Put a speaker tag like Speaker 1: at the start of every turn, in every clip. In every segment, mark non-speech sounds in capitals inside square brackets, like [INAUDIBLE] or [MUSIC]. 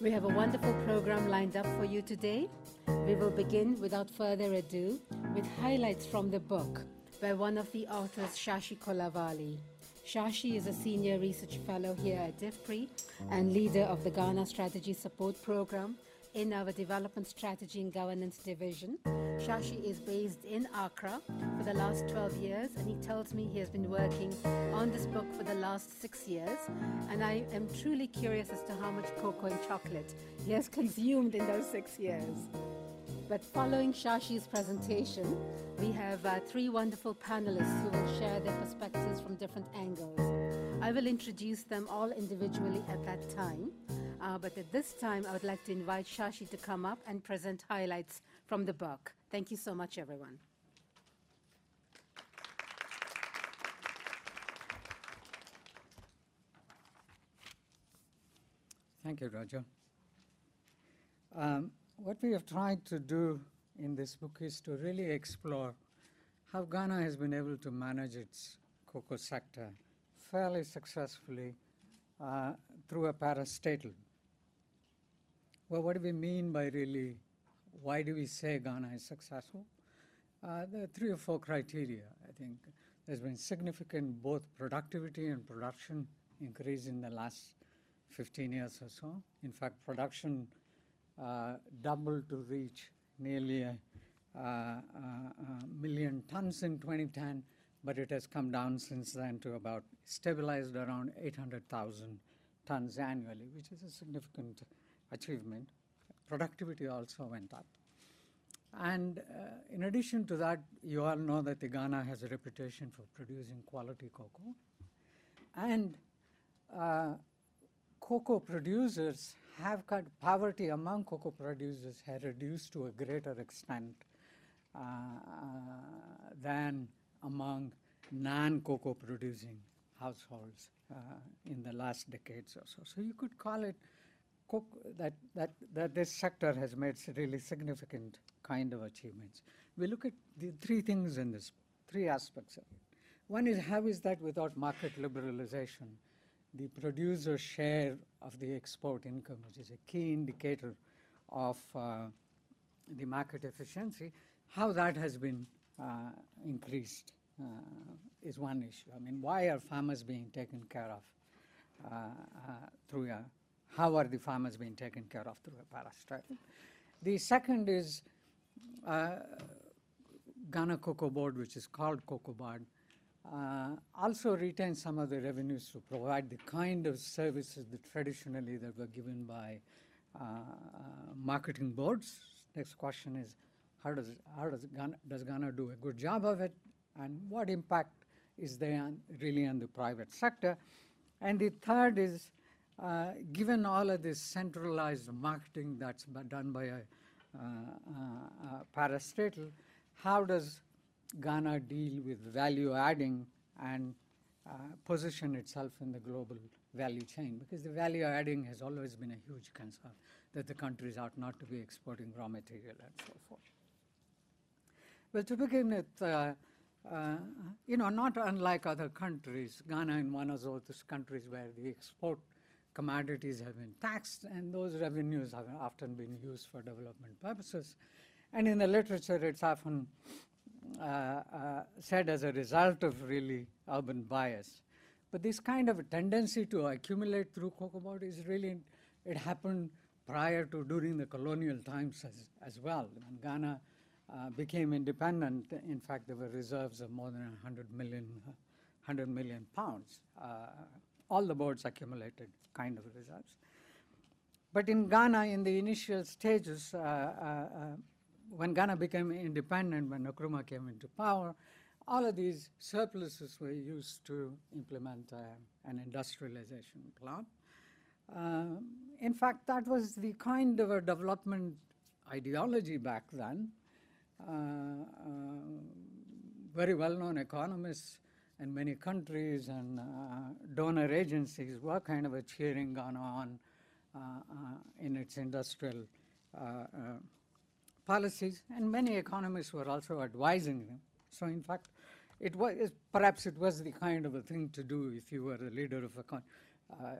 Speaker 1: We have a wonderful program lined up for you today. We will begin without further ado with highlights from the book by one of the authors, Shashi Kolavalli. Shashi is a senior research fellow here at IFPRI and leader of the Ghana Strategy Support Program in our Development Strategy and Governance Division. Shashi is based in Accra for the last 12 years, and he tells me he has been working on this book for the last six years. And I am truly curious as to how much cocoa and chocolate he has [LAUGHS] consumed in those six years. But following Shashi's presentation, we have uh, three wonderful panelists who will share their perspectives from different angles. I will introduce them all individually at that time. Uh, but at this time, I would like to invite Shashi to come up and present highlights from the book. Thank you so much, everyone.
Speaker 2: Thank you, Roger. Um, what we have tried to do in this book is to really explore how Ghana has been able to manage its cocoa sector fairly successfully uh, through a parastatal. Well, what do we mean by really, why do we say Ghana is successful? Uh, there are three or four criteria, I think. There's been significant both productivity and production increase in the last 15 years or so. In fact, production uh, doubled to reach nearly a, uh, a, million tons in 2010, but it has come down since then to about stabilized around 800,000 tons annually, which is a significant achievement. Productivity also went up. And uh, in addition to that, you all know that the Ghana has a reputation for producing quality cocoa. And uh, cocoa producers have cut poverty among cocoa producers has reduced to a greater extent uh, than among non-cocoa producing households uh, in the last decades or so. So you could call it that, that, that this sector has made really significant kind of achievements. We look at the three things in this, three aspects of it. One is how is that without market liberalization, the producer share of the export income, which is a key indicator of uh, the market efficiency, how that has been uh, increased uh, is one issue. I mean, why are farmers being taken care of uh, uh, through a how are the farmers being taken care of through a parastatal? The second is uh, Ghana Cocoa Board, which is called COCOBOD, uh, also retains some of the revenues to provide the kind of services that traditionally that were given by uh, marketing boards. Next question is, how does how does Ghana, does Ghana do a good job of it, and what impact is there on, really on the private sector? And the third is uh, given all of this centralized marketing that's done by a, uh, uh, parastatal, how does Ghana deal with value adding and uh, position itself in the global value chain? Because the value adding has always been a huge concern that the countries ought not to be exporting raw material and so forth. Well, to begin with, uh, uh, you know, not unlike other countries, Ghana is one of those countries where the export commodities have been taxed, and those revenues have often been used for development purposes. And in the literature, it's often uh, uh, said as a result of really urban bias. But this kind of a tendency to accumulate through COCOBOD is really, it happened prior to during the colonial times as, as well. When Ghana uh, became independent, in fact, there were reserves of more than 100 million, 100 million pounds. All the boards accumulated kind of results. But in Ghana, in the initial stages, uh, uh, uh, when Ghana became independent, when Nkrumah came into power, all of these surpluses were used to implement uh, an industrialization plan. Uh, in fact, that was the kind of a development ideology back then. Uh, very well-known economists and many countries and uh, donor agencies were kind of a cheering Ghana on uh, uh, in its industrial policies, and many economists were also advising them. So in fact, it was perhaps it was the kind of a thing to do if you were a leader of a, uh,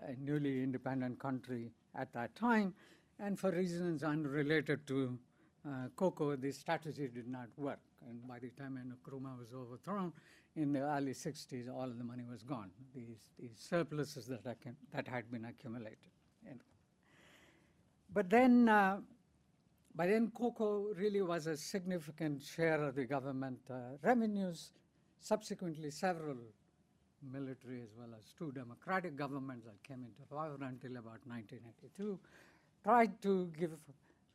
Speaker 2: a newly independent country at that time. And for reasons unrelated to uh, cocoa, the strategy did not work. And by the time Nkrumah was overthrown in the early 60s, all the money was gone, these, these surpluses that, that had been accumulated. But then, uh, by then, cocoa really was a significant share of the government uh, revenues. Subsequently, several military as well as two democratic governments that came into power until about 1982 tried to give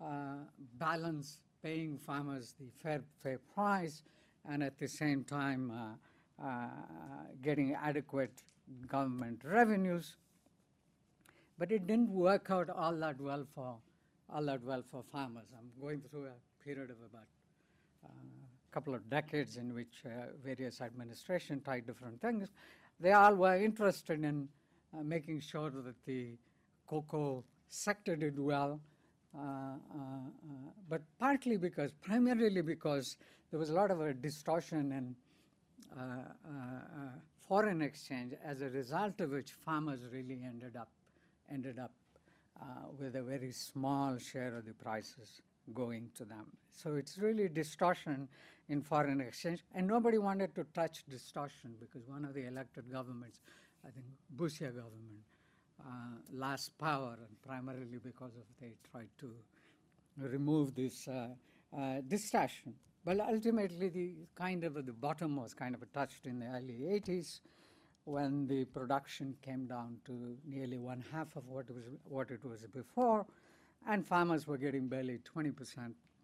Speaker 2: uh, balance, paying farmers the fair, fair price, and at the same time uh, uh, getting adequate government revenues. But it didn't work out all that well for all that well for farmers. I'm going through a period of about a uh, couple of decades in which uh, various administrations tried different things. They all were interested in uh, making sure that the cocoa sector did well, Uh, uh, uh, but partly because, primarily because there was a lot of a distortion in foreign exchange as a result of which farmers really ended up ended up uh, with a very small share of the prices going to them. So it's really distortion in foreign exchange, and nobody wanted to touch distortion because one of the elected governments, I think Busia government, uh, lost power, and primarily because of they tried to remove this uh, uh, distortion. But ultimately, the kind of the bottom was kind of touched in the early 80s when the production came down to nearly one half of what it was, what it was before, and farmers were getting barely 20%,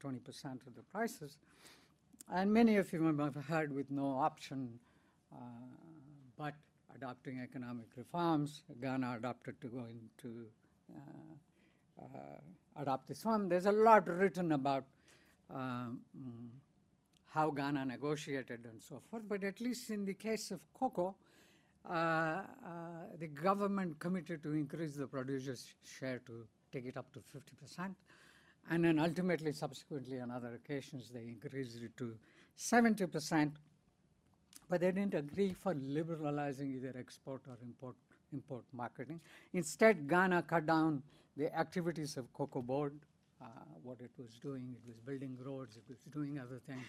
Speaker 2: 20% of the prices. And many of you have heard with no option uh, but adopting economic reforms. Ghana adopted to go into uh, uh, adopt this one. There's a lot written about um, how Ghana negotiated and so forth, but at least in the case of cocoa, uh, uh, the government committed to increase the producer's share to take it up to 50%. And then ultimately, subsequently, on other occasions, they increased it to 70%. But they didn't agree for liberalizing either export or import, import marketing. Instead, Ghana cut down the activities of Cocoa Board, uh, what it was doing. It was building roads, it was doing other things.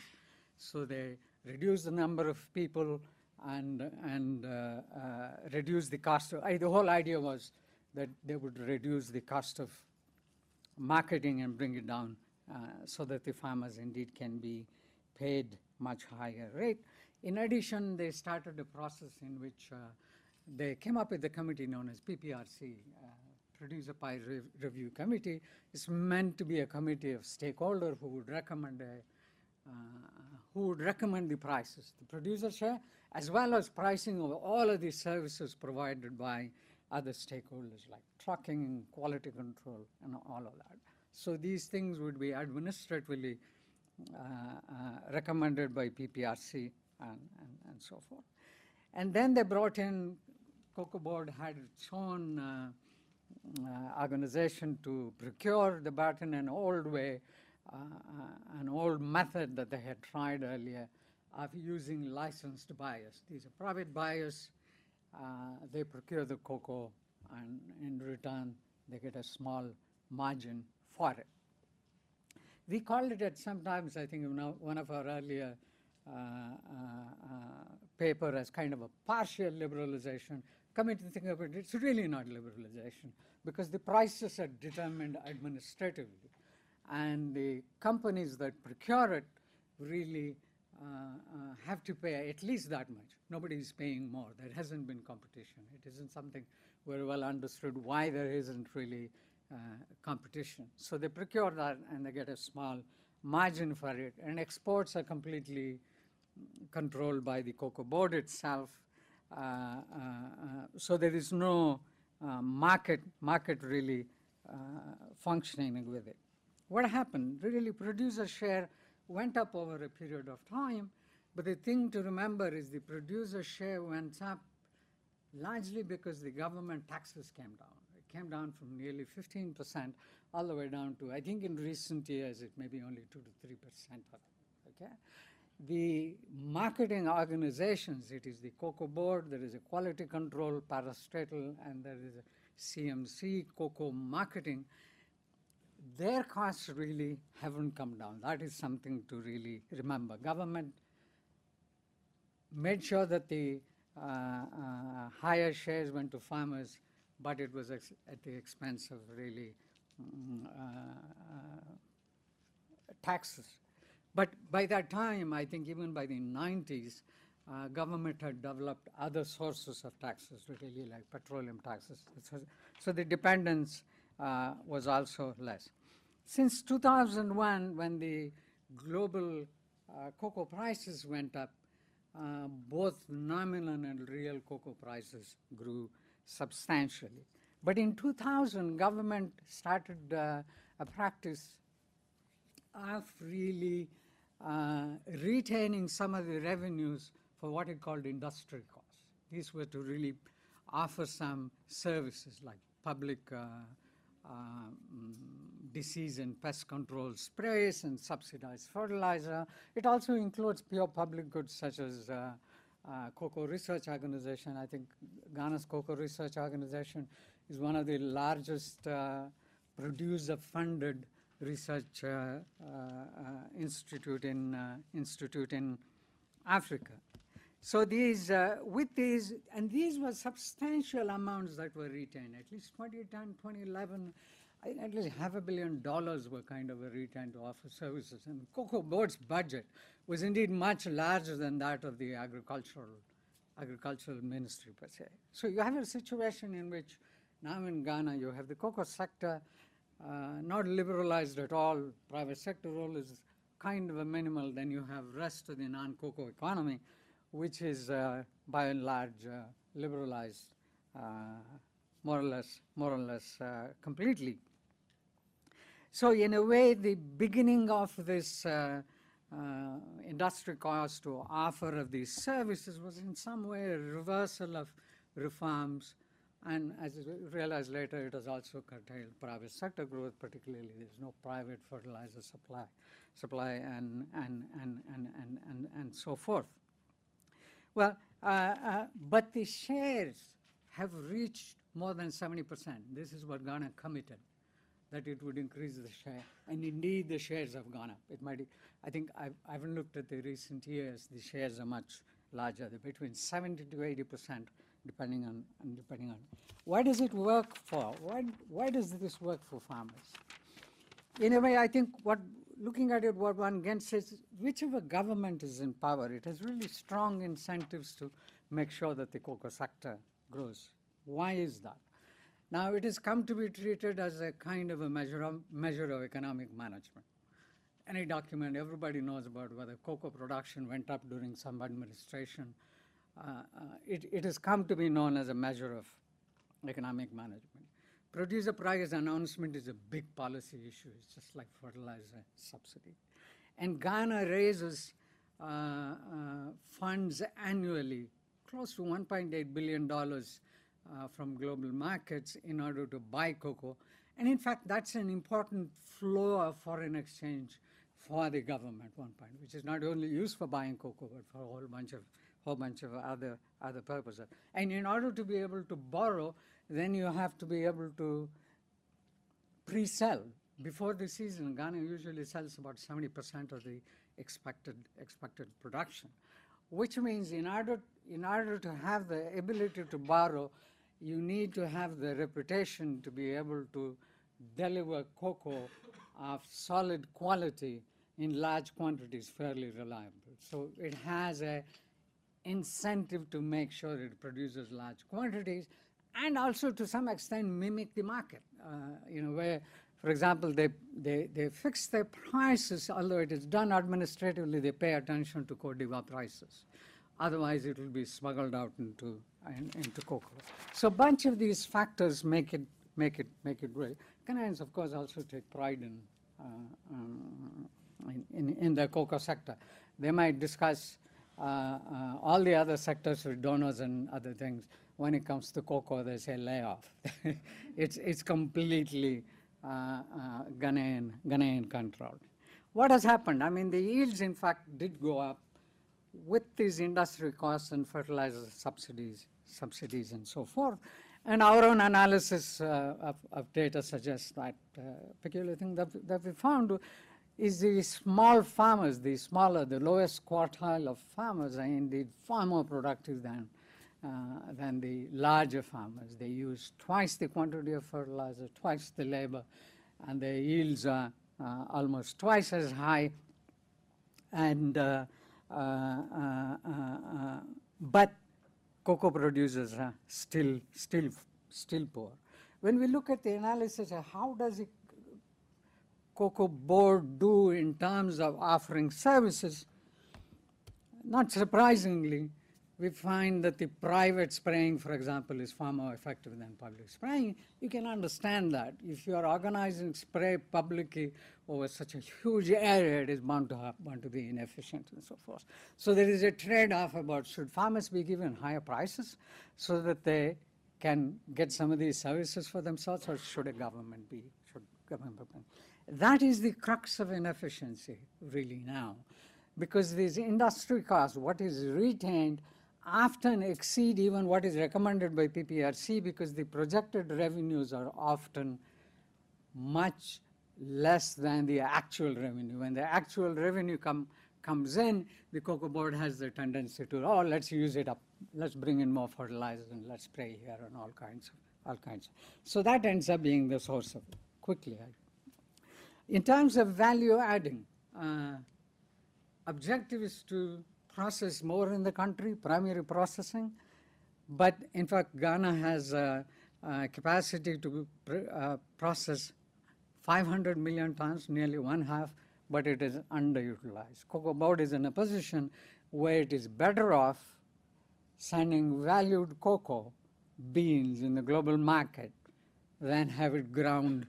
Speaker 2: So they reduced the number of people and, and uh, uh, reduce the cost. Of, the whole idea was that they would reduce the cost of marketing and bring it down uh, so that the farmers indeed can be paid much higher rate. In addition, they started a process in which uh, they came up with a committee known as PPRC, uh, Producer Re Review Committee. It's meant to be a committee of stakeholders who would recommend a, uh, who would recommend the prices, the producer share, as well as pricing of all of these services provided by other stakeholders like trucking, quality control, and all of that. So these things would be administratively uh, uh, recommended by PPRC and, and, and, so forth. And then they brought in, Cocoa Board had its own uh, uh organization to procure the bat in an old way, uh, uh, an old method that they had tried earlier of using licensed buyers. These are private buyers. Uh, they procure the cocoa, and in return, they get a small margin for it. We called it at sometimes, I think, one of our earlier paper as kind of a partial liberalization. Coming to think of it, it's really not liberalization because the prices are determined administratively. And the companies that procure it really uh, uh, have to pay at least that much. Nobody is paying more. There hasn't been competition. It isn't something very well understood why there isn't really uh, competition. So they procure that and they get a small margin for it. And exports are completely controlled by the cocoa board itself. Uh, uh, so there is no market, market really functioning with it. What happened? Really, producer share went up over a period of time, but the thing to remember is the producer share went up largely because the government taxes came down. It came down from nearly 15% all the way down to, I think in recent years, it may be only 2 to 3% okay? The marketing organizations, it is the Cocoa Board, there is a quality control parastatal, and there is a CMC, cocoa marketing, their costs really haven't come down. That is something to really remember. Government made sure that the uh, uh, higher shares went to farmers, but it was at the expense of really uh, uh, taxes. But by that time, I think even by the 90s, uh, government had developed other sources of taxes, really like petroleum taxes. So, the dependence uh, was also less. Since 2001, when the global uh, cocoa prices went up, uh, both nominal and real cocoa prices grew substantially. But in 2000, government started uh, a practice of really retaining some of the revenues for what it called industrial costs. These were to really offer some services like public uh, um, disease and pest control sprays and subsidized fertilizer. It also includes pure public goods such as uh, uh, Cocoa Research Organization. I think Ghana's Cocoa Research Organization is one of the largest uh, producer-funded research uh, uh, uh, institute in institute in Africa. So these, with these, and these were substantial amounts that were retained. At least 2010, 2011, at least half a billion dollars were kind of retained to offer services. And Cocoa Board's budget was indeed much larger than that of the agricultural, agricultural ministry per se. So you have a situation in which now in Ghana you have the cocoa sector uh, not liberalized at all. Private sector role is kind of a minimal. Then you have rest of the non-cocoa economy which is uh, by and large uh, liberalized uh, more or less, more or less completely. So in a way, the beginning of this uh, uh, industry cost to offer of these services was in some way a reversal of reforms. And as I realized later, it has also curtailed private sector growth, particularly there's no private fertilizer supply, supply and, and, and, and, and, and, and so forth. Well, uh, uh, but the shares have reached more than 70%. This is what Ghana committed, that it would increase the share. And indeed, the shares have gone up. It might, I think I've, I haven't looked at the recent years. The shares are much larger. They're between 70 to 80%, depending on, depending on. Why does it work for? Why, why does this work for farmers? In a way, I think what looking at it, what one gets is whichever government is in power, it has really strong incentives to make sure that the cocoa sector grows. Why is that? Now, it has come to be treated as a kind of a measure of, measure of economic management. Any document, everybody knows about whether cocoa production went up during some administration. Uh, it, it has come to be known as a measure of economic management. Producer price announcement is a big policy issue. It's just like fertilizer subsidy. And Ghana raises uh, uh, funds annually, close to $1.8 billion uh, from global markets in order to buy cocoa. And in fact, that's an important flow of foreign exchange for the government, one point, which is not only used for buying cocoa, but for a whole bunch of whole bunch of other other purposes. And in order to be able to borrow, then you have to be able to pre-sell. Before the season, Ghana usually sells about 70% of the expected, expected production, which means in order, in order to have the ability to borrow, you need to have the reputation to be able to deliver cocoa of solid quality in large quantities fairly reliable. So it has a incentive to make sure it produces large quantities and also to some extent mimic the market. Uh, you know, where, for example, they, they, they fix their prices, although it is done administratively, they pay attention to d'Ivoire prices. Otherwise, it will be smuggled out into, in, into cocoa. So a bunch of these factors make it, make it, make it great. Ghanaians, of course, also take pride in, uh, um, in, in, in the cocoa sector. They might discuss all the other sectors with donors and other things when it comes to cocoa, they say layoff. [LAUGHS] it's, it's completely uh, uh, Ghanaian, Ghanaian controlled. What has happened? I mean, the yields, in fact, did go up with these industry costs and fertilizer subsidies, subsidies and so forth. And our own analysis uh, of, of data suggests that uh, peculiar thing that, that we found is the small farmers, the smaller, the lowest quartile of farmers are indeed far more productive than, uh, than the larger farmers. They use twice the quantity of fertilizer, twice the labor, and their yields are uh, almost twice as high. And uh, uh, uh, uh, but cocoa producers are still, still, still poor. When we look at the analysis how does the cocoa board do in terms of offering services, not surprisingly, we find that the private spraying, for example, is far more effective than public spraying. You can understand that. If you are organizing spray publicly over such a huge area, it is bound to, have, bound to be inefficient and so forth. So there is a trade-off about should farmers be given higher prices so that they can get some of these services for themselves, or should a government be, should government be? That is the crux of inefficiency, really, now. Because these industry costs, what is retained, often exceed even what is recommended by PPRC because the projected revenues are often much less than the actual revenue. When the actual revenue come, comes in, the cocoa board has the tendency to, oh, let's use it up, let's bring in more fertilizer and let's spray here and all kinds of, all kinds. So that ends up being the source of quickly. In terms of value adding, uh, objective is to process more in the country, primary processing. But in fact, Ghana has a, a capacity to pr uh, process 500 million tons, nearly one half, but it is underutilized. Cocoa Board is in a position where it is better off sending valued cocoa beans in the global market than have it ground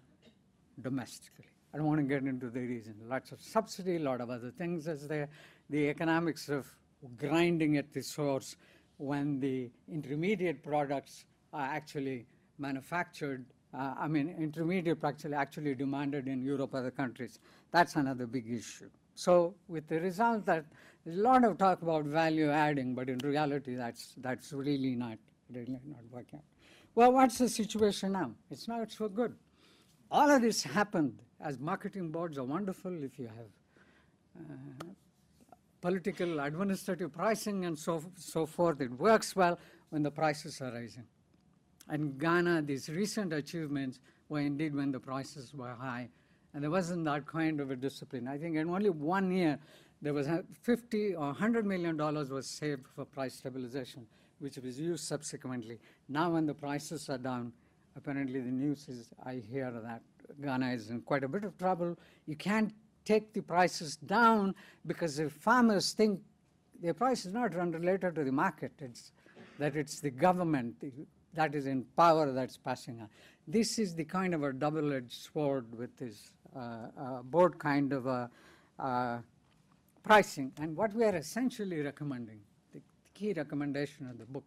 Speaker 2: domestically. I don't want to get into the reason. Lots of subsidy, a lot of other things as there. The economics of grinding at the source when the intermediate products are actually manufactured, uh, I mean, intermediate actually actually demanded in Europe, other countries. That's another big issue. So with the result that there's a lot of talk about value adding, but in reality, that's, that's really not, really not working Well, what's the situation now? It's not so good. All of this happened as marketing boards are wonderful if you have uh, political, administrative pricing and so, so forth. It works well when the prices are rising. And Ghana, these recent achievements were indeed when the prices were high. And there wasn't that kind of a discipline. I think in only one year, there was 50 or 100 million dollars was saved for price stabilization, which was used subsequently. Now when the prices are down, apparently the news is, I hear that Ghana is in quite a bit of trouble. You can't take the prices down because the farmers think the price is not related to the market. It's that it's the government that is in power that's passing on. This is the kind of a double-edged sword with this uh, uh, board kind of a, uh, pricing. And what we are essentially recommending, the key recommendation of the book,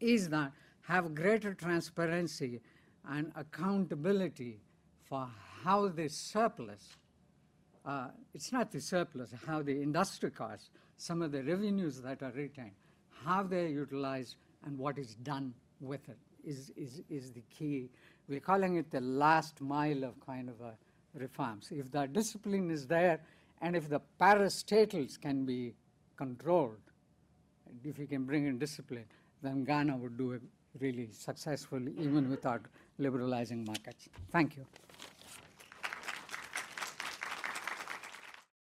Speaker 2: is that have greater transparency and accountability for how the surplus uh, it's not the surplus, how the industry costs, some of the revenues that are retained, how they're utilized, and what is done with it is, is, is the key. We're calling it the last mile of kind of a reforms. If the discipline is there, and if the parastatals can be controlled, if you can bring in discipline, then Ghana would do it really successfully even without liberalizing markets. Thank you.